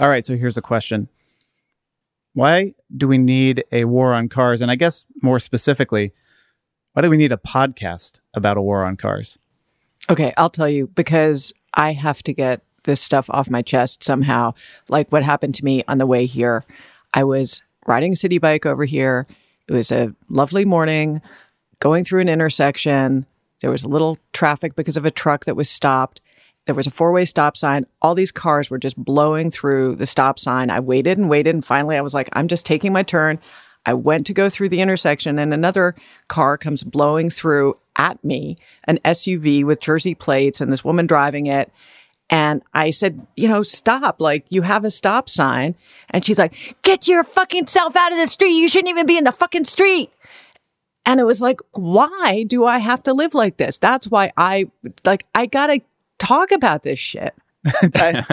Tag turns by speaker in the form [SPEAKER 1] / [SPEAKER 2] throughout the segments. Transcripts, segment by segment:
[SPEAKER 1] All right, so here's a question. Why do we need a war on cars? And I guess more specifically, why do we need a podcast about a war on cars?
[SPEAKER 2] Okay, I'll tell you because I have to get this stuff off my chest somehow. Like what happened to me on the way here. I was riding a Citi Bike over here. It was a lovely morning, going through an intersection. There was a little traffic because of a truck that was stopped. There was a four way stop sign. All these cars were just blowing through the stop sign. I waited and waited. And finally, I was like, I'm just taking my turn. I went to go through the intersection, and another car comes blowing through at me, an SUV with Jersey plates, and this woman driving it. And I said, you know, stop. Like, you have a stop sign. And she's like, get your fucking self out of the street. You shouldn't even be in the fucking street. And it was like, why do I have to live like this? That's why I, like, I gotta talk about this shit.
[SPEAKER 1] that,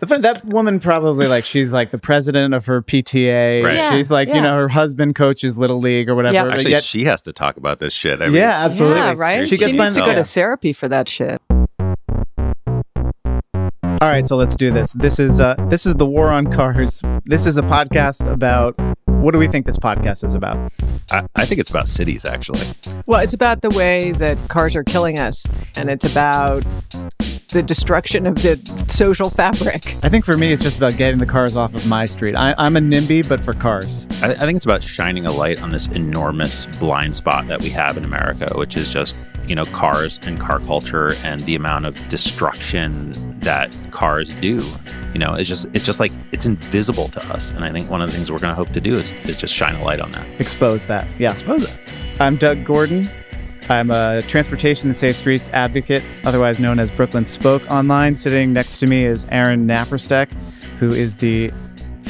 [SPEAKER 1] that woman probably like she's like the president of her PTA.
[SPEAKER 3] Right.
[SPEAKER 2] Yeah,
[SPEAKER 1] she's like you know her husband coaches little league or whatever.
[SPEAKER 2] Yeah.
[SPEAKER 3] Actually,
[SPEAKER 1] yet-
[SPEAKER 3] she has to talk about this shit. I mean,
[SPEAKER 1] yeah, absolutely.
[SPEAKER 2] Yeah, right?
[SPEAKER 1] She
[SPEAKER 2] She,
[SPEAKER 1] gets
[SPEAKER 2] needs to go to therapy for that shit.
[SPEAKER 1] All right, so let's do this. This is uh this is the war on cars. This is a podcast about what do we think this podcast is about?
[SPEAKER 3] I, I think it's about cities, actually.
[SPEAKER 2] Well, it's about the way that cars are killing us, and it's about the destruction of the social fabric.
[SPEAKER 1] I think for me, it's just about getting the cars off of my street. I, I'm a NIMBY, but for cars.
[SPEAKER 3] I, I think it's about shining a light on this enormous blind spot that we have in America, which is just, you know, cars and car culture and the amount of destruction that cars do. You know, it's just it's just like it's invisible to us. And I think one of the things we're gonna hope to do is, is just shine a light on that.
[SPEAKER 1] Expose that. Yeah.
[SPEAKER 3] Expose it.
[SPEAKER 1] I'm Doug Gordon. I'm a transportation and safe streets advocate, otherwise known as Brooklyn Spoke Online. Sitting next to me is Aaron Naparstek, who is the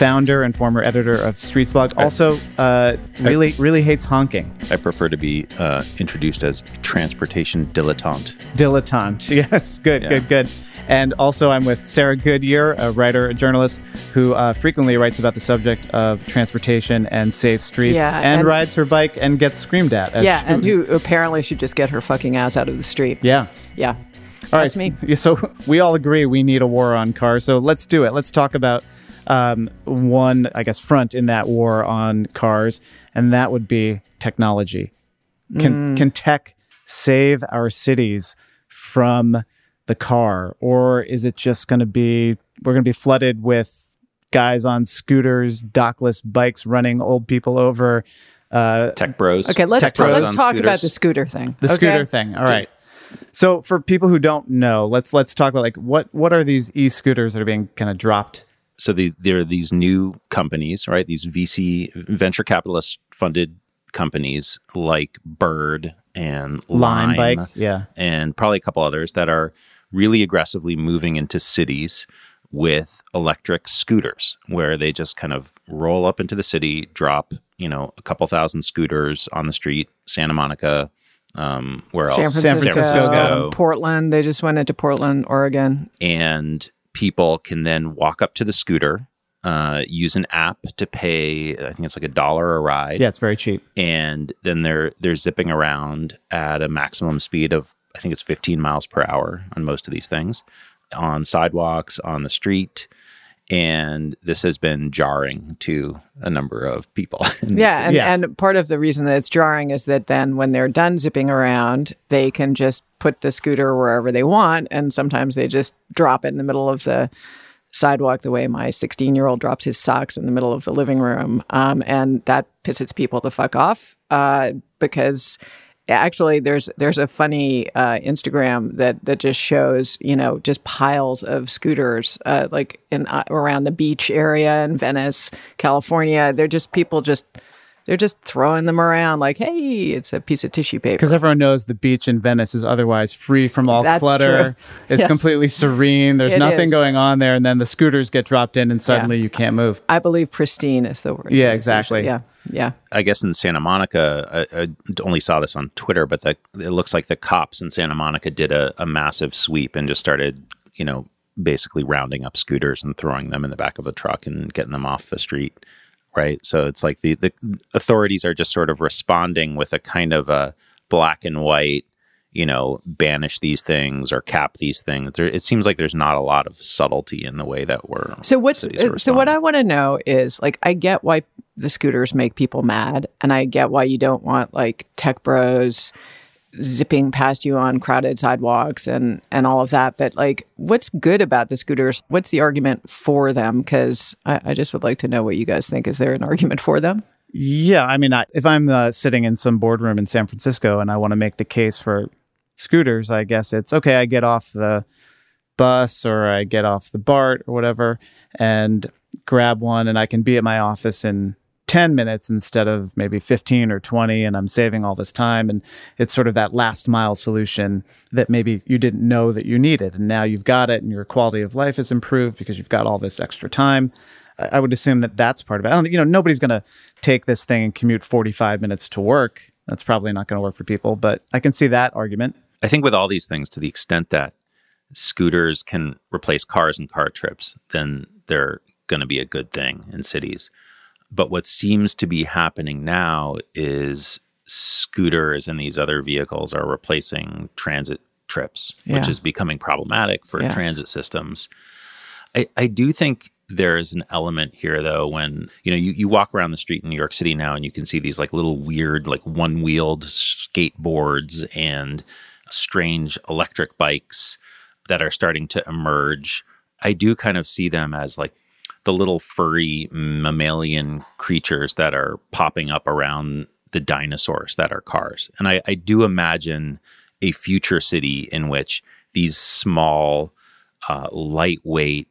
[SPEAKER 1] founder and former editor of Streetsblog. Also, uh, really, really hates honking.
[SPEAKER 3] I prefer to be uh, introduced as transportation dilettante.
[SPEAKER 1] Dilettante. Yes, good,
[SPEAKER 3] Yeah.
[SPEAKER 1] good, good. And also, I'm with Sarah Goodyear, a writer, a journalist who uh, frequently writes about the subject of transportation and safe streets,
[SPEAKER 2] Yeah,
[SPEAKER 1] and,
[SPEAKER 2] and-
[SPEAKER 1] rides her bike and gets screamed at. as
[SPEAKER 2] yeah,
[SPEAKER 1] she-
[SPEAKER 2] and who apparently should just get her fucking ass out of the street.
[SPEAKER 1] Yeah.
[SPEAKER 2] Yeah.
[SPEAKER 1] All
[SPEAKER 2] That's
[SPEAKER 1] right,
[SPEAKER 2] me.
[SPEAKER 1] So we all agree we need a war on cars. So let's do it. Let's talk about um, one, I guess, front in that war on cars, and that would be technology. Can
[SPEAKER 2] Mm.
[SPEAKER 1] can tech save our cities from the car, or is it just going to be we're going to be flooded with guys on scooters, dockless bikes, running old people over? Uh,
[SPEAKER 3] Tech bros.
[SPEAKER 2] Okay, let's
[SPEAKER 3] Tech
[SPEAKER 2] talk,
[SPEAKER 3] bros
[SPEAKER 2] let's
[SPEAKER 3] on
[SPEAKER 2] talk about the scooter thing.
[SPEAKER 1] the
[SPEAKER 2] okay?
[SPEAKER 1] scooter thing. All right. So for people who don't know, let's let's talk about like what what are these e-scooters that are being kind of dropped?
[SPEAKER 3] So the, there are these new companies, right? These VC venture capitalist funded companies like Bird and
[SPEAKER 1] Line
[SPEAKER 3] Lime,
[SPEAKER 1] bike, yeah.
[SPEAKER 3] and probably a couple others that are really aggressively moving into cities with electric scooters, where they just kind of roll up into the city, drop you know a couple thousand scooters on the street, Santa Monica. Um, where
[SPEAKER 2] San
[SPEAKER 3] else?
[SPEAKER 2] Francisco,
[SPEAKER 1] Francisco.
[SPEAKER 2] Portland. They just went into Portland, Oregon.
[SPEAKER 3] and people can then walk up to the scooter, uh, use an app to pay. I think it's like a dollar a ride,
[SPEAKER 1] Yeah, it's very cheap.
[SPEAKER 3] and then they're they're zipping around at a maximum speed of I think it's 15 miles per hour on most of these things, on sidewalks, on the street. And this has been jarring to a number of people.
[SPEAKER 2] Yeah, and,
[SPEAKER 1] Yeah.
[SPEAKER 2] and part of the reason that it's jarring is that then when they're done zipping around, they can just put the scooter wherever they want, and sometimes they just drop it in the middle of the sidewalk, the way my 16 year old drops his socks in the middle of the living room, um, and that pisses people the fuck off uh, because. Actually, there's there's a funny uh, Instagram that that just shows you know just piles of scooters uh, like in uh, around the beach area in Venice, California. They're just people just they're just throwing them around like, hey, it's a piece of tissue paper.
[SPEAKER 1] Because everyone knows the beach in Venice is otherwise free from all
[SPEAKER 2] That's
[SPEAKER 1] clutter.
[SPEAKER 2] true.
[SPEAKER 1] It's
[SPEAKER 2] Yes.
[SPEAKER 1] completely serene. There's
[SPEAKER 2] It
[SPEAKER 1] nothing
[SPEAKER 2] is.
[SPEAKER 1] going on there, and then the scooters get dropped in, and suddenly you can't move.
[SPEAKER 2] I believe pristine is the word.
[SPEAKER 1] Yeah, exactly.
[SPEAKER 2] Yeah, yeah.
[SPEAKER 3] I guess in Santa Monica, I, I only saw this on Twitter, but the, it looks like the cops in Santa Monica did a, a massive sweep and just started, you know, basically rounding up scooters and throwing them in the back of a truck and getting them off the street. Right. So it's like the, the authorities are just sort of responding with a kind of a black and white, you know, banish these things or cap these things. There, it seems like there's not a lot of subtlety in the way that we're.
[SPEAKER 2] So what's uh, so what I want to know is like I get why the scooters make people mad, and I get why you don't want like tech bros zipping past you on crowded sidewalks and and all of that. But like, what's good about the scooters? What's the argument for them? Because I, I just would like to know what you guys think. Is there an argument for them?
[SPEAKER 1] Yeah, I mean, I, if I'm uh, sitting in some boardroom in San Francisco and I want to make the case for scooters, I guess it's okay. I get off the bus or I get off the BART or whatever and grab one, and I can be at my office in 10 minutes instead of maybe 15 or 20 and I'm saving all this time and it's sort of that last mile solution that maybe you didn't know that you needed and now you've got it and your quality of life is improved because you've got all this extra time. I would assume that that's part of it. I don't you know nobody's going to take this thing and commute 45 minutes to work. That's probably not going to work for people, but I can see that argument.
[SPEAKER 3] I think with all these things, to the extent that scooters can replace cars and car trips, then they're going to be a good thing in cities. But what seems to be happening now is scooters and these other vehicles are replacing transit trips, yeah. which is becoming problematic for yeah. transit systems. I, I do think there's an element here though when you know you, you walk around the street in new york city now and you can see these like little weird like one-wheeled skateboards and strange electric bikes that are starting to emerge, I do kind of see them as like the little furry mammalian creatures that are popping up around the dinosaurs that are cars. And I, I do imagine a future city in which these small, uh, lightweight,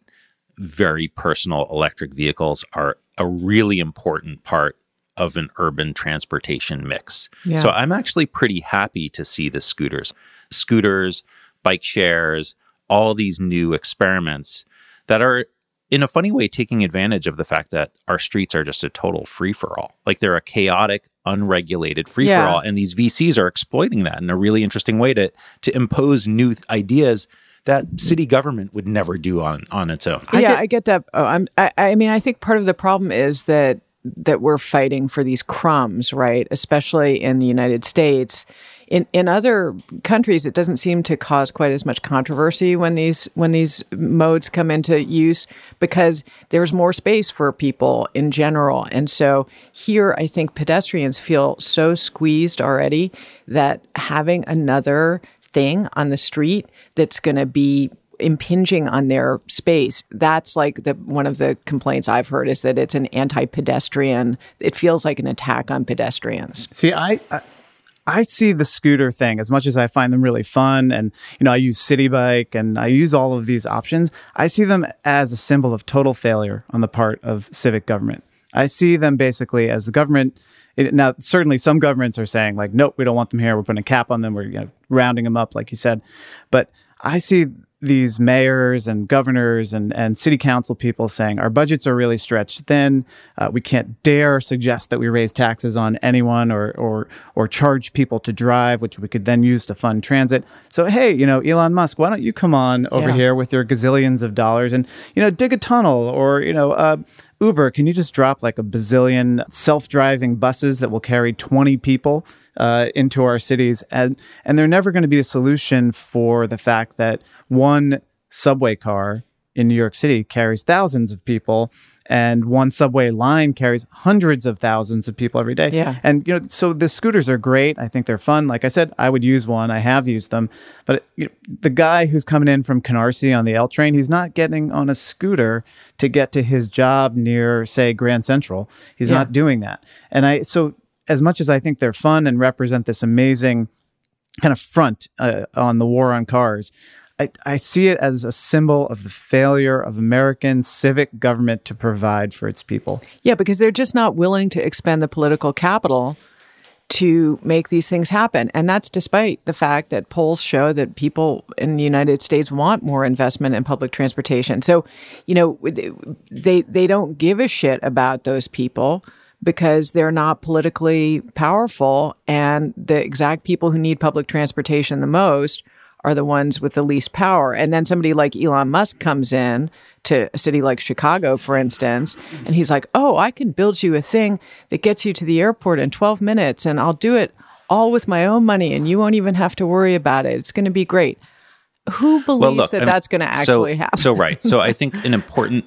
[SPEAKER 3] very personal electric vehicles are a really important part of an urban transportation mix. Yeah. So I'm actually pretty happy to see the scooters, scooters, bike shares, all these new experiments that are in a funny way taking advantage of the fact that our streets are just a total free for all. Like they're a chaotic, unregulated free for all and these VCs are exploiting that in a really interesting way to to impose new ideas that city government would never do on on its own.
[SPEAKER 2] Yeah, I get, I get that. Oh, I'm I, I mean, I think part of the problem is that that we're fighting for these crumbs, right? Especially in the United States. In in other countries, it doesn't seem to cause quite as much controversy when these when these modes come into use because there's more space for people in general. And so here, I think pedestrians feel so squeezed already that having another thing on the street that's going to be impinging on their space. That's like the one of the complaints I've heard is that it's an anti-pedestrian. It feels like an attack on pedestrians.
[SPEAKER 1] See, I, I I see the scooter thing as much as I find them really fun and you know I use Citi Bike and I use all of these options. I see them as a symbol of total failure on the part of civic government. I see them basically as the government it, now certainly some governments are saying like nope, we don't want them here. We're putting a cap on them. We're you know, rounding them up like you said. But I see these mayors and governors and, and city council people saying our budgets are really stretched thin. Uh, we can't dare suggest that we raise taxes on anyone or, or, or charge people to drive, which we could then use to fund transit. So, hey, you know, Elon Musk, why don't you come on over yeah. here with your gazillions of dollars and, you know, dig a tunnel or, you know, uh, Uber, can you just drop like a bazillion self driving buses that will carry 20 people? uh, into our cities, and and they're never going to be a solution for the fact that one subway car in New York City carries thousands of people and one subway line carries hundreds of thousands of people every day.
[SPEAKER 2] Yeah.
[SPEAKER 1] And you know, so the scooters are great. I think they're fun. Like I said, I would use one. I have used them. But you know, the guy who's coming in from Canarsie on the L train, he's not getting on a scooter to get to his job near, say, Grand Central. He's yeah. not doing that. And I so as much as I think they're fun and represent this amazing kind of front uh, on the war on cars, I, I see it as a symbol of the failure of American civic government to provide for its people.
[SPEAKER 2] Yeah, because they're just not willing to expend the political capital to make these things happen. And that's despite the fact that polls show that people in the United States want more investment in public transportation. So, you know, they they don't give a shit about those people because they're not politically powerful. And the exact people who need public transportation the most are the ones with the least power. And then somebody like Elon Musk comes in to a city like Chicago, for instance, and he's like, Oh, I can build you a thing that gets you to the airport in 12 minutes and I'll do it all with my own money and you won't even have to worry about it. It's going to be great. Who believes that
[SPEAKER 3] I mean,
[SPEAKER 2] that's going to actually
[SPEAKER 3] so,
[SPEAKER 2] happen?
[SPEAKER 3] So right. So I think an important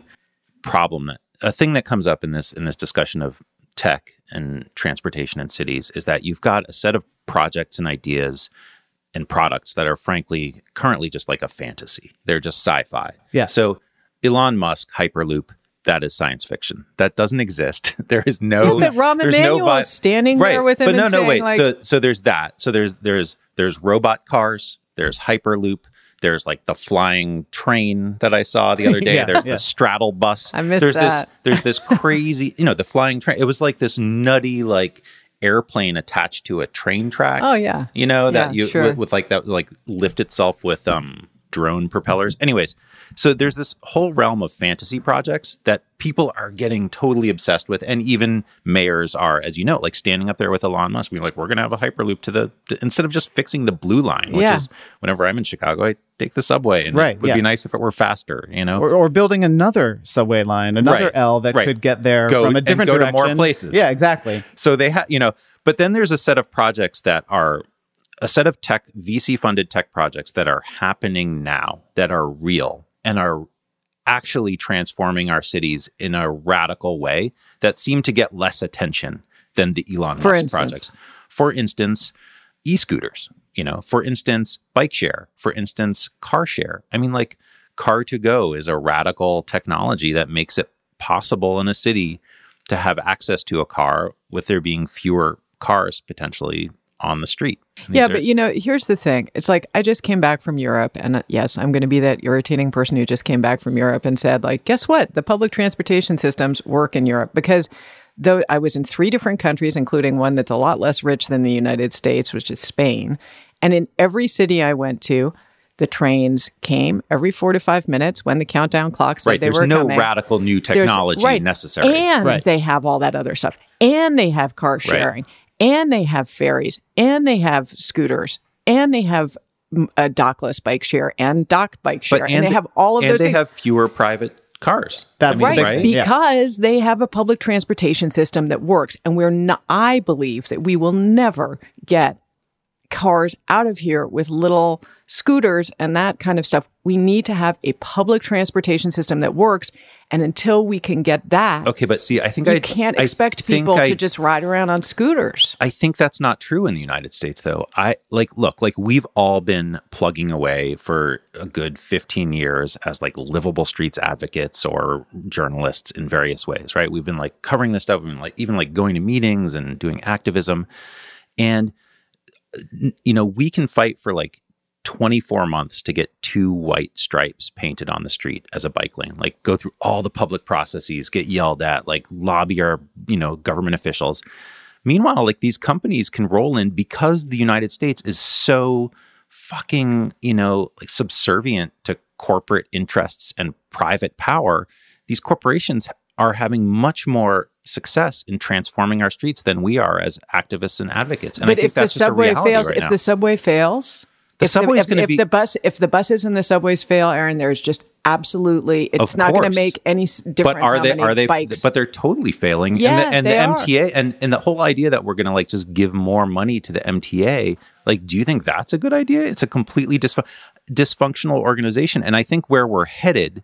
[SPEAKER 3] problem that a thing that comes up in this in this discussion of tech and transportation in cities is that you've got a set of projects and ideas and products that are frankly currently just like a fantasy. They're just sci-fi.
[SPEAKER 1] Yeah.
[SPEAKER 3] So Elon Musk Hyperloop that is science fiction. That doesn't exist. There is no.
[SPEAKER 2] Yeah, but Rahm
[SPEAKER 3] there's
[SPEAKER 2] Emanuel
[SPEAKER 3] vi-
[SPEAKER 2] is standing
[SPEAKER 3] right.
[SPEAKER 2] there with him
[SPEAKER 3] But no, no, wait.
[SPEAKER 2] like-
[SPEAKER 3] so so there's that. So there's there's there's robot cars. There's Hyperloop. There's like the flying train that I saw the other day.
[SPEAKER 1] Yeah,
[SPEAKER 3] there's
[SPEAKER 1] yeah.
[SPEAKER 3] the straddle bus.
[SPEAKER 2] I missed
[SPEAKER 3] there's
[SPEAKER 2] that.
[SPEAKER 3] this there's this crazy, you know, the flying train. It was like this nutty like airplane attached to a train track.
[SPEAKER 2] Oh, yeah.
[SPEAKER 3] You know that
[SPEAKER 2] Yeah,
[SPEAKER 3] you
[SPEAKER 2] sure.
[SPEAKER 3] with, with like that like lift itself with um drone propellers. Anyways, so there's this whole realm of fantasy projects that people are getting totally obsessed with, and even mayors are, as you know, like standing up there with Elon Musk, being like, "We're going to have a hyperloop to the to- instead of just fixing the blue line, which
[SPEAKER 2] Yeah.
[SPEAKER 3] is whenever I'm in Chicago, I take the subway, and
[SPEAKER 1] Right,
[SPEAKER 3] it would
[SPEAKER 1] yeah.
[SPEAKER 3] be nice if it were faster, you know."
[SPEAKER 1] or, or building another subway line, another
[SPEAKER 3] Right,
[SPEAKER 1] L that
[SPEAKER 3] right.
[SPEAKER 1] could get there
[SPEAKER 3] Go-
[SPEAKER 1] from a different
[SPEAKER 3] go to more places.
[SPEAKER 1] Yeah, exactly.
[SPEAKER 3] So they have, you know, but then there's a set of projects that are a set of tech VC funded tech projects that are happening now that are real and are actually transforming our cities in a radical way that seem to get less attention than the Elon
[SPEAKER 2] For
[SPEAKER 3] Musk
[SPEAKER 2] instance?
[SPEAKER 3] projects. For instance, e-scooters, you know, for instance, bike share, for instance, car share. I mean like car2go is a radical technology that makes it possible in a city to have access to a car with there being fewer cars potentially on the street.
[SPEAKER 2] Yeah,
[SPEAKER 3] are-
[SPEAKER 2] but you know, here's the thing. It's like I just came back from Europe, and uh, yes, I'm going to be that irritating person who just came back from Europe and said, like, guess what? The public transportation systems work in Europe because though I was in three different countries, including one that's a lot less rich than the United States, which is Spain, and in every city I went to. The trains came every four to five minutes when the countdown clock said
[SPEAKER 3] right,
[SPEAKER 2] they
[SPEAKER 3] there's
[SPEAKER 2] were
[SPEAKER 3] no
[SPEAKER 2] coming.
[SPEAKER 3] radical new technology
[SPEAKER 2] right.
[SPEAKER 3] necessary.
[SPEAKER 2] And
[SPEAKER 1] Right.
[SPEAKER 2] they have all that other stuff. And they have car sharing. And they have ferries. And they have scooters. And they have mm, a dockless bike share and docked bike share. and, they have all of
[SPEAKER 3] and
[SPEAKER 2] those
[SPEAKER 3] they
[SPEAKER 2] things.
[SPEAKER 3] have fewer private cars.
[SPEAKER 1] That's
[SPEAKER 3] I mean,
[SPEAKER 1] the
[SPEAKER 2] Right,
[SPEAKER 1] big thing, yeah.
[SPEAKER 2] because they have a public transportation system that works, and we're not. I believe that we will never get cars out of here with little scooters and that kind of stuff. We need to have a public transportation system that works, and until we can get that,
[SPEAKER 3] Okay, but see, I think I
[SPEAKER 2] can't
[SPEAKER 3] I
[SPEAKER 2] expect people
[SPEAKER 3] I-
[SPEAKER 2] to just ride around on scooters.
[SPEAKER 3] I think that's not true in the United States, though. I like, look, like we've all been plugging away for a good 15 years as like livable streets advocates or journalists in various ways, right? We've been like covering this stuff, and like even like going to meetings and doing activism. And, you know, we can fight for like 24 months to get two white stripes painted on the street as a bike lane like go through all the public processes get yelled at like lobby our you know government officials. Meanwhile like these companies can roll in because the united states is so fucking you know like subservient to corporate interests and private power. These corporations are having much more success in transforming our streets than we are as activists and advocates and i
[SPEAKER 2] but
[SPEAKER 3] think
[SPEAKER 2] if the
[SPEAKER 3] that's a
[SPEAKER 2] subway fails,
[SPEAKER 3] right
[SPEAKER 2] if
[SPEAKER 3] now.
[SPEAKER 2] the subway fails,
[SPEAKER 3] The
[SPEAKER 2] if
[SPEAKER 3] subway's
[SPEAKER 2] if,
[SPEAKER 3] gonna
[SPEAKER 2] if
[SPEAKER 3] be-
[SPEAKER 2] the bus if the buses and the subways fail, Aaron, there's just absolutely it's not going to make any difference.
[SPEAKER 3] but are they are they
[SPEAKER 2] bikes.
[SPEAKER 3] but they're totally failing
[SPEAKER 2] Yeah,
[SPEAKER 3] and the, and the mta and, and the whole idea that we're going to like just give more money to the mta like do you think that's a good idea it's a completely dysfun- dysfunctional organization and i think where we're headed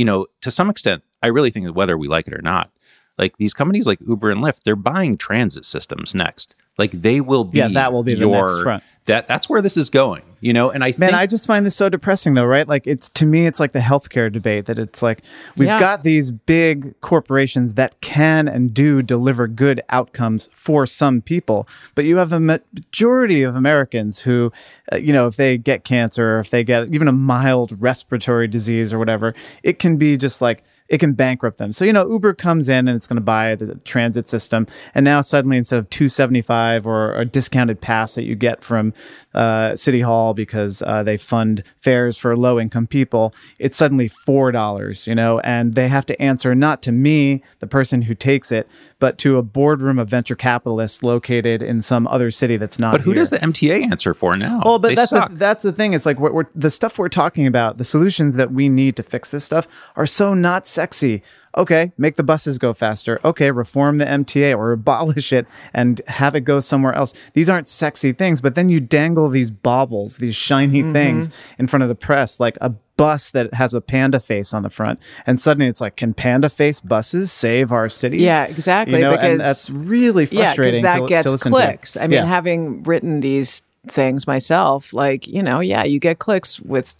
[SPEAKER 3] you know to some extent i really think that whether we like it or not like these companies like uber and lyft they're buying transit systems next like they will be
[SPEAKER 1] Yeah, that will be the
[SPEAKER 3] your
[SPEAKER 1] next front.
[SPEAKER 3] that that's where this is going you know and i
[SPEAKER 1] Man,
[SPEAKER 3] think
[SPEAKER 1] I just find this so depressing though, right? Like it's to me it's like the healthcare debate that it's like we've
[SPEAKER 2] Yeah.
[SPEAKER 1] got these big corporations that can and do deliver good outcomes for some people, but you have the majority of Americans who uh, you know, if they get cancer or if they get even a mild respiratory disease or whatever, it can be just like it can bankrupt them. So, you know, Uber comes in and it's going to buy the transit system. And now suddenly instead of 275 or a discounted pass that you get from uh, City Hall because uh, they fund fares for low income people, it's suddenly $4, you know, and they have to answer not to me, the person who takes it, but to a boardroom of venture capitalists located in some other city that's not
[SPEAKER 3] but who
[SPEAKER 1] here.
[SPEAKER 3] does the mta answer for now
[SPEAKER 1] Well, but
[SPEAKER 3] They
[SPEAKER 1] that's the, that's the thing. It's like what we're, the stuff we're talking about, the solutions that we need to fix this stuff are so not sexy. Okay, make the buses go faster. Okay, reform the MTA or abolish it and have it go somewhere else. These aren't sexy things, but then you dangle these baubles, these shiny mm-hmm. things in front of the press, like a bus that has a panda face on the front. And suddenly it's like, can panda face buses save our cities?
[SPEAKER 2] Yeah, exactly,
[SPEAKER 1] You know, and that's really frustrating.
[SPEAKER 2] yeah, because that
[SPEAKER 1] to,
[SPEAKER 2] gets
[SPEAKER 1] to
[SPEAKER 2] clicks. I mean,
[SPEAKER 1] Yeah.
[SPEAKER 2] having written these things myself, like you know, yeah, you get clicks with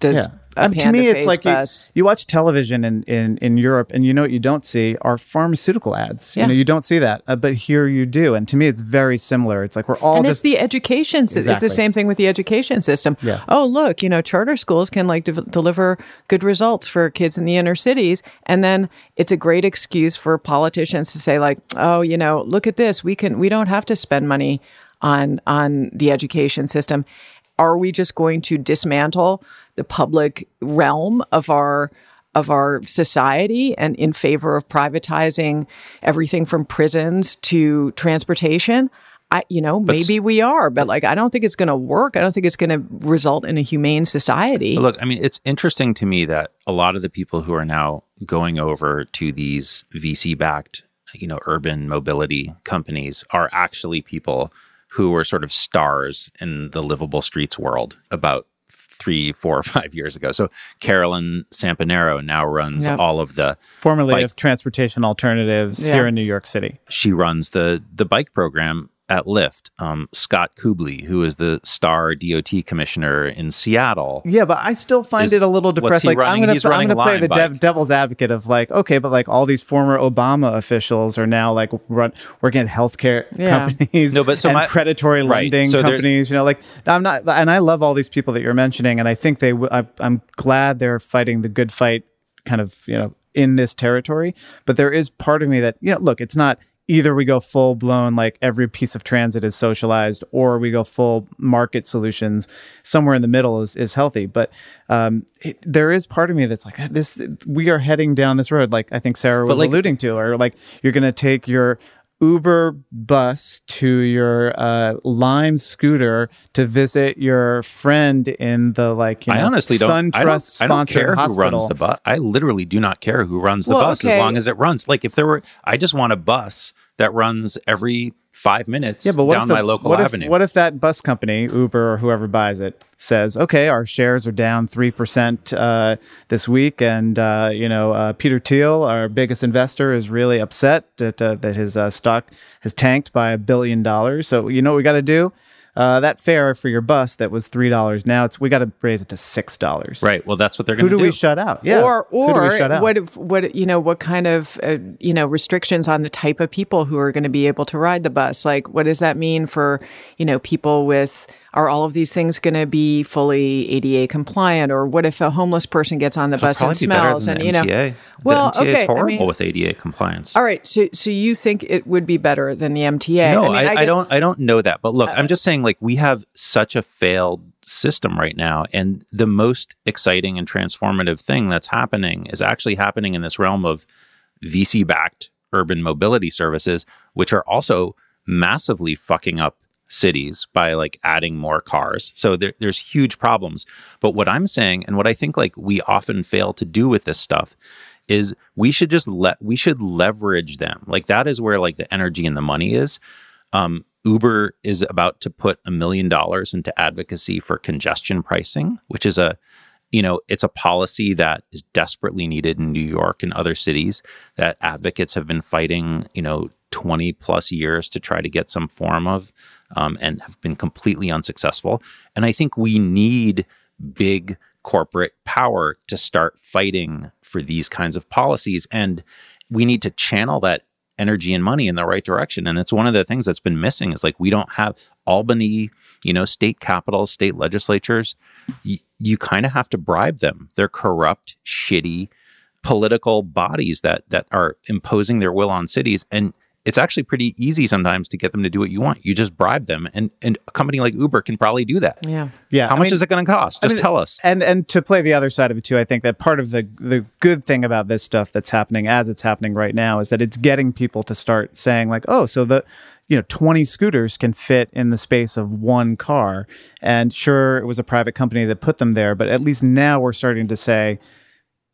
[SPEAKER 2] does
[SPEAKER 1] Yeah.
[SPEAKER 2] a
[SPEAKER 1] Um, to me, it's like you, you watch television in, in, in Europe, and you know what you don't see are pharmaceutical ads.
[SPEAKER 2] Yeah.
[SPEAKER 1] You know, you don't see that, uh, but here you do. And to me, it's very similar. It's like we're all
[SPEAKER 2] and
[SPEAKER 1] just
[SPEAKER 2] it's the education system.
[SPEAKER 1] Exactly.
[SPEAKER 2] It's the same thing with the education system.
[SPEAKER 1] Yeah.
[SPEAKER 2] Oh, look, you know, charter schools can like de- deliver good results for kids in the inner cities, and then it's a great excuse for politicians to say like, oh, you know, look at this. We can. We don't have to spend money on on the education system. Are we just going to dismantle the public realm of our of our society and in favor of privatizing everything from prisons to transportation? I, you know, maybe we are, but like, I don't think it's going to work. I don't think it's going to result in a humane society.
[SPEAKER 3] But look, I mean, it's interesting to me that a lot of the people who are now going over to these VC backed, you know, urban mobility companies are actually people who were sort of stars in the livable streets world about three, four, or five years ago. So Caroline Samponaro now runs
[SPEAKER 2] Yep.
[SPEAKER 3] all of the
[SPEAKER 1] formerly
[SPEAKER 3] Like-
[SPEAKER 1] of transportation alternatives
[SPEAKER 2] Yeah.
[SPEAKER 1] here in New York City.
[SPEAKER 3] she runs the the bike program at Lyft. Um, Scott Kubly, who is the star DOT commissioner in Seattle.
[SPEAKER 1] Yeah, but I still find
[SPEAKER 3] Is-
[SPEAKER 1] it a little
[SPEAKER 3] depressing.
[SPEAKER 1] depressed.
[SPEAKER 3] he
[SPEAKER 1] Like I'm gonna,
[SPEAKER 3] He's
[SPEAKER 1] I'm gonna play the dev- devil's advocate of like, okay, but like all these former Obama officials are now like run working at healthcare
[SPEAKER 2] Yeah.
[SPEAKER 1] companies,
[SPEAKER 3] No, but so
[SPEAKER 1] and
[SPEAKER 3] my-
[SPEAKER 1] predatory
[SPEAKER 3] Right.
[SPEAKER 1] lending
[SPEAKER 3] So
[SPEAKER 1] companies. You know, like I'm not, and I love all these people that you're mentioning, and I think they, w- I, I'm glad they're fighting the good fight, kind of, you know, in this territory. But there is part of me that, you know, look, it's not either we go full blown like every piece of transit is socialized or we go full market solutions somewhere in the middle is, is healthy but um, it, there is part of me that's like this we are heading down this road like i think sarah was
[SPEAKER 3] like-
[SPEAKER 1] alluding to or like you're going to take your Uber bus to your uh, Lime scooter to visit your friend in the like you know
[SPEAKER 3] I honestly don't. I
[SPEAKER 1] SunTrust
[SPEAKER 3] don't, I don't care
[SPEAKER 1] hospital.
[SPEAKER 3] who runs the bus. I literally do not care who runs the
[SPEAKER 2] Well,
[SPEAKER 3] bus
[SPEAKER 2] okay.
[SPEAKER 3] as long as it runs. Like if there were, I just want a bus that runs every five minutes
[SPEAKER 1] Yeah, but
[SPEAKER 3] down
[SPEAKER 1] the,
[SPEAKER 3] my local
[SPEAKER 1] what
[SPEAKER 3] avenue.
[SPEAKER 1] If, what if that bus company, Uber or whoever buys it, says, "Okay, our shares are down three percent uh, this week, and uh, you know uh, Peter Thiel, our biggest investor, is really upset that uh, that his uh, stock has tanked by a billion dollars. So you know what we got to do." Uh, that fare for your bus that was three dollars now it's we got to raise it to six dollars.
[SPEAKER 3] right. Well, that's what they're going to
[SPEAKER 1] do
[SPEAKER 3] to
[SPEAKER 1] we shut out? Yeah.
[SPEAKER 2] Or
[SPEAKER 1] Who do we
[SPEAKER 2] or
[SPEAKER 1] shut out?
[SPEAKER 2] what if what you know what kind of uh, you know restrictions on the type of people who are going to be able to ride the bus? Like what does that mean for you know people with are all of these things going to be fully ADA compliant? Or what if a homeless person gets on the bus and smells and
[SPEAKER 3] the
[SPEAKER 2] you know?
[SPEAKER 3] MTA.
[SPEAKER 2] Well,
[SPEAKER 3] the MTA
[SPEAKER 2] okay,
[SPEAKER 3] is
[SPEAKER 2] I mean-
[SPEAKER 3] with ADA compliance.
[SPEAKER 2] All right, so so you think it would be better than the MTA?
[SPEAKER 3] No,
[SPEAKER 2] mean,
[SPEAKER 3] I, I,
[SPEAKER 2] guess- Uh,
[SPEAKER 3] don't. I don't know that. But look, I'm just saying, like we have such a failed system right now, and the most exciting and transformative thing that's happening is actually happening in this realm of VC-backed urban mobility services, which are also massively fucking up cities by like adding more cars. So there, there's huge problems. But what I'm saying, and what I think like we often fail to do with this stuff, is we should just let we should leverage them. Like that is where like the energy and the money is. Um, Uber is about to put a million dollars into advocacy for congestion pricing, which is a you know it's a policy that is desperately needed in New York and other cities that advocates have been fighting you know 20 plus years to try to get some form of um, and have been completely unsuccessful. And I think we need big corporate power to start fighting for these kinds of policies. And we need to channel that energy and money in the right direction. And it's one of the things that's been missing is like we don't have Albany, you know, state capitals, state legislatures. Y- you kind of have to bribe them. They're corrupt, shitty political bodies that that are imposing their will on cities. And it's actually pretty easy sometimes to get them to do what you want. You just bribe them, and and a company like Uber can probably do that.
[SPEAKER 2] Yeah.
[SPEAKER 1] yeah.
[SPEAKER 3] How
[SPEAKER 1] I
[SPEAKER 3] much
[SPEAKER 1] mean-
[SPEAKER 3] is it going to cost? Just
[SPEAKER 1] mean,
[SPEAKER 3] tell us.
[SPEAKER 1] And and to play the other side of it too, I think that part of the the good thing about this stuff that's happening as it's happening right now is that it's getting people to start saying like, oh, so the you know 20 scooters can fit in the space of one car. And sure, it was a private company that put them there, but at least now we're starting to say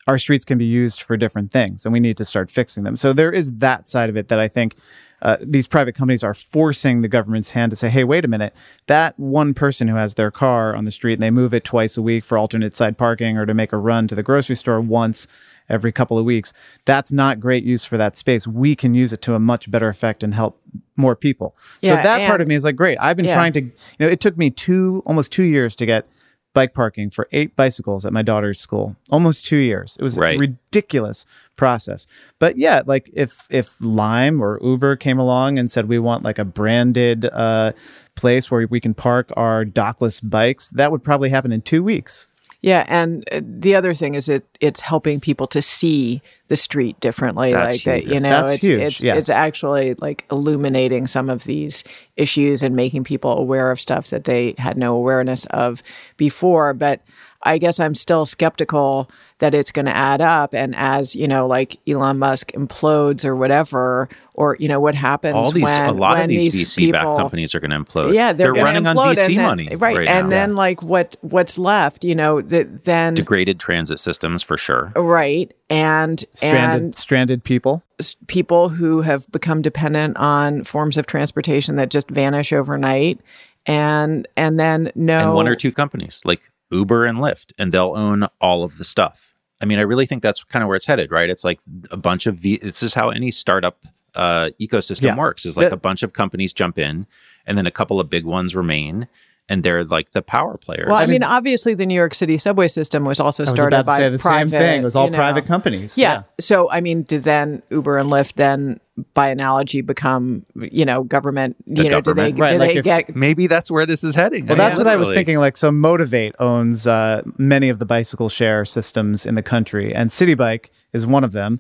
[SPEAKER 1] our streets can be used for different things and we need to start fixing them. So there is that side of it that I think uh, these private companies are forcing the government's hand to say, hey, wait a minute, that one person who has their car on the street and they move it twice a week for alternate side parking or to make a run to the grocery store once every couple of weeks, that's not great use for that space. We can use it to a much better effect and help more people.
[SPEAKER 2] Yeah,
[SPEAKER 1] so that part of me is like, great. I've been
[SPEAKER 2] Yeah.
[SPEAKER 1] trying to, you know, it took me two, almost two years to get bike parking for eight bicycles at my daughter's school. Almost two years. It was
[SPEAKER 3] Right.
[SPEAKER 1] a ridiculous process. But yeah, like if if Lime or Uber came along and said we want like a branded uh, place where we can park our dockless bikes, that would probably happen in two weeks.
[SPEAKER 2] Yeah, and uh, the other thing is it it's helping people to see the street differently.
[SPEAKER 3] That's
[SPEAKER 2] like that, you know,
[SPEAKER 1] That's
[SPEAKER 2] it's
[SPEAKER 1] huge,
[SPEAKER 2] it's
[SPEAKER 1] yes.
[SPEAKER 2] it's actually like illuminating some of these issues and making people aware of stuff that they had no awareness of before. But I guess I'm still skeptical that it's going to add up. And as you know, like Elon Musk implodes or whatever, or you know what happens
[SPEAKER 3] All these,
[SPEAKER 2] when
[SPEAKER 3] a lot
[SPEAKER 2] when
[SPEAKER 3] of these,
[SPEAKER 2] these
[SPEAKER 3] VC backed companies are going to implode.
[SPEAKER 2] yeah, they're, gonna
[SPEAKER 3] running on VC
[SPEAKER 2] then-
[SPEAKER 3] money,
[SPEAKER 2] right?
[SPEAKER 3] right
[SPEAKER 2] and
[SPEAKER 3] now.
[SPEAKER 2] then like what what's left, you know, that then
[SPEAKER 3] degraded transit systems for sure.
[SPEAKER 2] right and
[SPEAKER 1] Stranded
[SPEAKER 2] and
[SPEAKER 1] stranded people.
[SPEAKER 2] people who have become dependent on forms of transportation that just vanish overnight and and then no
[SPEAKER 3] and one or two companies like Uber and Lyft, and they'll own all of the stuff. I mean, I really think that's kind of where it's headed, right? It's like a bunch of v- this is how any startup uh, ecosystem
[SPEAKER 1] Yeah.
[SPEAKER 3] works. Is like a bunch of companies jump in, and then a couple of big ones remain, and they're like the power players.
[SPEAKER 2] well, I mean, obviously, the New York City subway system was also
[SPEAKER 1] I was
[SPEAKER 2] started
[SPEAKER 1] about to
[SPEAKER 2] by
[SPEAKER 1] say the
[SPEAKER 2] private.
[SPEAKER 1] same thing. It was all
[SPEAKER 2] you know.
[SPEAKER 1] private companies.
[SPEAKER 2] Yeah. So, I mean, did then Uber and Lyft then, by analogy, become you know government? You know,
[SPEAKER 3] government.
[SPEAKER 2] do they
[SPEAKER 1] Right,
[SPEAKER 2] do
[SPEAKER 1] like
[SPEAKER 2] they
[SPEAKER 1] if-
[SPEAKER 2] get
[SPEAKER 3] maybe that's where this is heading.
[SPEAKER 1] Well, that's what I was thinking. Like, so Motivate owns uh, many of the bicycle share systems in the country, and Citi Bike is one of them.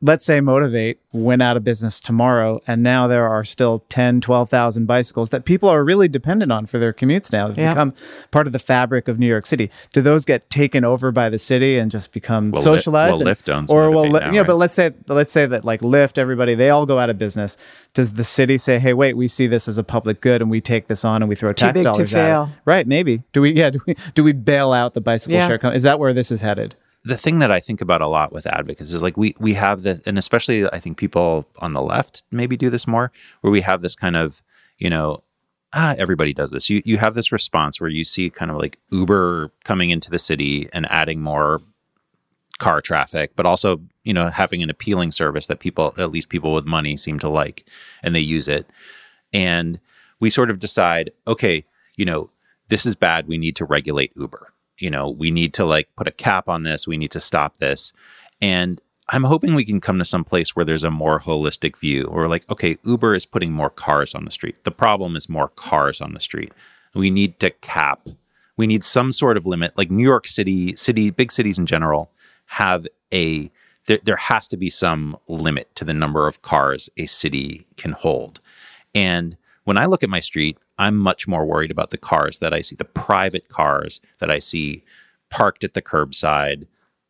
[SPEAKER 1] Let's say Motivate went out of business tomorrow, and now there are still 10, 12,000 bicycles that people are really dependent on for their commutes now. They've
[SPEAKER 2] Yeah.
[SPEAKER 1] become part of the fabric of New York City. Do those get taken over by the city and just become
[SPEAKER 3] Well, Lyft-
[SPEAKER 1] socialized?
[SPEAKER 3] well,
[SPEAKER 1] And-
[SPEAKER 3] Lyft owns
[SPEAKER 1] or well, Li-
[SPEAKER 3] now,
[SPEAKER 1] you know, but let's say let's say that like Lyft, everybody, they all go out of business. Does the city say, "Hey, wait, we see this as a public good, and we take this on, and we throw tax
[SPEAKER 2] big to
[SPEAKER 1] dollars at it"?
[SPEAKER 2] fail.
[SPEAKER 1] Right? Maybe. Do we? Yeah. Do we? Do we bail out the bicycle
[SPEAKER 2] Yeah.
[SPEAKER 1] share? Com- is that where this is headed?
[SPEAKER 3] The thing that I think about a lot with advocates is like we we have this, and especially I think people on the left maybe do this more, where we have this kind of you know. Ah, everybody does this. You you have this response where you see kind of like Uber coming into the city and adding more car traffic, but also you know having an appealing service that people, at least people with money, seem to like, and they use it. And we sort of decide, okay, you know, this is bad. We need to regulate Uber. You know, we need to like put a cap on this. We need to stop this. And I'm hoping we can come to some place where there's a more holistic view or like, okay, Uber is putting more cars on the street. The problem is more cars on the street. We need to cap. We need some sort of limit. Like New York City, city, big cities in general have a there, there has to be some limit to the number of cars a city can hold. And when I look at my street, I'm much more worried about the cars that I see, the private cars that I see parked at the curbside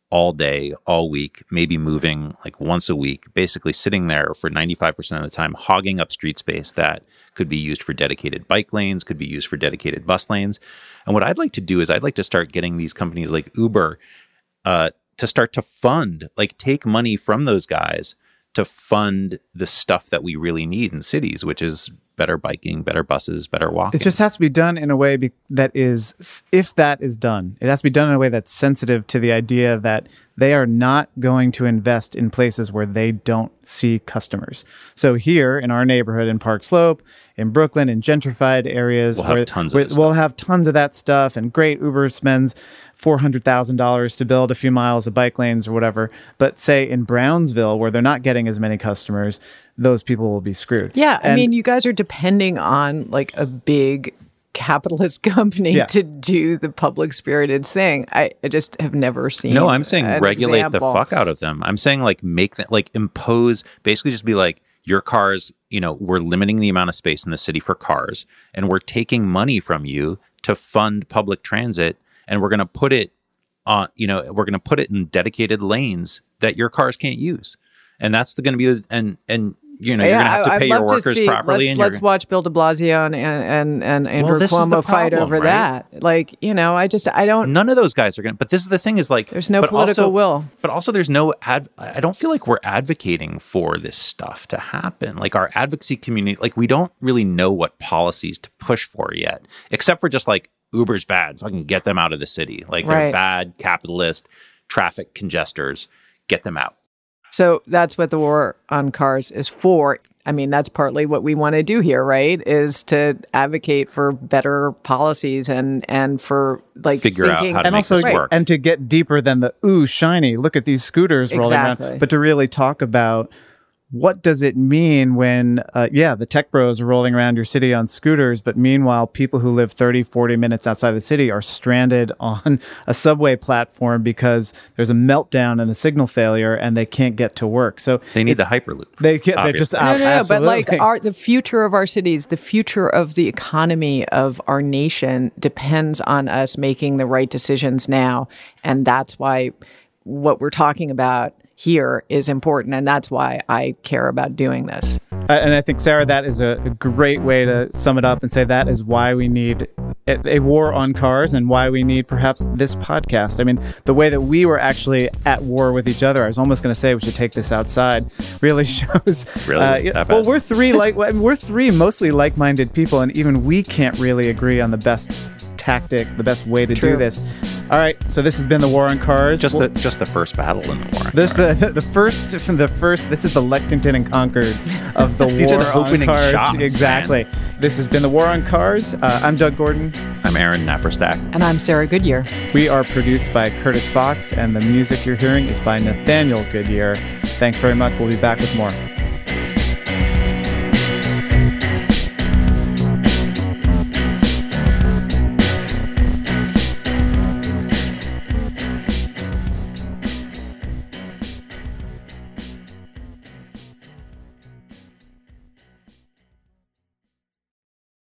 [SPEAKER 3] all day, all week, maybe moving like once a week, basically sitting there for 95% of the time, hogging up street space that could be used for dedicated bike lanes, could be used for dedicated bus lanes. And what I'd like to do is I'd like to start getting these companies like Uber uh, to start to fund, like take money from those guys to fund the stuff that we really need in cities, which is better biking, better buses, better walking.
[SPEAKER 1] It just has to be done in a way be- that is, if that is done, it has to be done in a way that's sensitive to the idea that they are not going to invest in places where they don't see customers. So here in our neighborhood in Park Slope, in Brooklyn, in gentrified areas,
[SPEAKER 3] We'll have
[SPEAKER 1] where,
[SPEAKER 3] tons of
[SPEAKER 1] we'll have tons of that stuff. And great, Uber spends four hundred thousand dollars to build a few miles of bike lanes or whatever. But say in Brownsville, where they're not getting as many customers, those people will be screwed.
[SPEAKER 2] Yeah, I mean, you guys are depending on like a big capitalist company
[SPEAKER 1] Yeah.
[SPEAKER 2] to do the public spirited thing. I, I just have never seen.
[SPEAKER 3] No, I'm saying
[SPEAKER 2] an
[SPEAKER 3] regulate
[SPEAKER 2] example.
[SPEAKER 3] the fuck out of them. I'm saying like make that like impose basically just be like your cars, you know, we're limiting the amount of space in the city for cars and we're taking money from you to fund public transit and we're going to put it on, you know, we're going to put it in dedicated lanes that your cars can't use. And that's going to be the, and and you know you're gonna have to
[SPEAKER 2] I'd
[SPEAKER 3] pay your workers
[SPEAKER 2] see-
[SPEAKER 3] properly,
[SPEAKER 2] Let's,
[SPEAKER 3] and
[SPEAKER 2] let's watch Bill De Blasio and and and Andrew
[SPEAKER 3] the
[SPEAKER 2] Cuomo fight
[SPEAKER 3] problem,
[SPEAKER 2] over
[SPEAKER 3] right?
[SPEAKER 2] that. Like you know, I just I don't.
[SPEAKER 3] none of those guys are gonna. But this is the thing: is like
[SPEAKER 2] There's no political
[SPEAKER 3] also,
[SPEAKER 2] will.
[SPEAKER 3] But also, there's no ad. I don't feel like we're advocating for this stuff to happen. Like our advocacy community, like we don't really know what policies to push for yet, except for just like Uber's bad. Fucking get them out of the city. Like they're
[SPEAKER 2] Right.
[SPEAKER 3] bad capitalist traffic congestors. Get them out.
[SPEAKER 2] So that's what the war on cars is for. I mean, that's partly what we want to do here, right? Is to advocate for better policies and and for like
[SPEAKER 3] Figure out how to
[SPEAKER 1] and
[SPEAKER 3] make
[SPEAKER 1] also
[SPEAKER 3] this work.
[SPEAKER 1] and to get deeper than the ooh shiny look at these scooters rolling
[SPEAKER 2] Exactly.
[SPEAKER 1] around but to really talk about what does it mean when uh, yeah the tech bros are rolling around your city on scooters but meanwhile people who live 30 40 minutes outside the city are stranded on a subway platform because there's a meltdown and a signal failure and they can't get to work so
[SPEAKER 3] They need the hyperloop.
[SPEAKER 1] they get they're just
[SPEAKER 3] obviously.
[SPEAKER 2] No, no, no. But like our the future of our cities, the future of the economy of our nation depends on us making the right decisions now, and that's why what we're talking about here is important, and that's why I care about doing this.
[SPEAKER 1] And I think Sarah, that is a, a great way to sum it up and say that is why we need a, a war on cars and why we need perhaps this podcast. I mean, the way that we were actually at war with each other, I was almost going to say we should take this outside, really shows.
[SPEAKER 3] Really?
[SPEAKER 1] uh,
[SPEAKER 3] Is it
[SPEAKER 1] well, we're three like we're three mostly like-minded people, and even we can't really agree on the best tactic, the best way to
[SPEAKER 2] True.
[SPEAKER 1] do this. All right, so this has been the war on cars.
[SPEAKER 3] Just
[SPEAKER 1] We'll-
[SPEAKER 3] the just the first battle in the war.
[SPEAKER 1] this the the first the first this is the Lexington and Concord of the
[SPEAKER 3] These are
[SPEAKER 1] war
[SPEAKER 3] the
[SPEAKER 1] on
[SPEAKER 3] opening
[SPEAKER 1] cars.
[SPEAKER 3] shots, man.
[SPEAKER 1] exactly. This has been the war on cars. Uh, I'm Doug Gordon.
[SPEAKER 3] I'm Aaron Naparstek.
[SPEAKER 2] And I'm Sarah Goodyear.
[SPEAKER 1] We are produced by Curtis Fox, and the music you're hearing is by Nathaniel Goodyear. Thanks very much. We'll be back with more.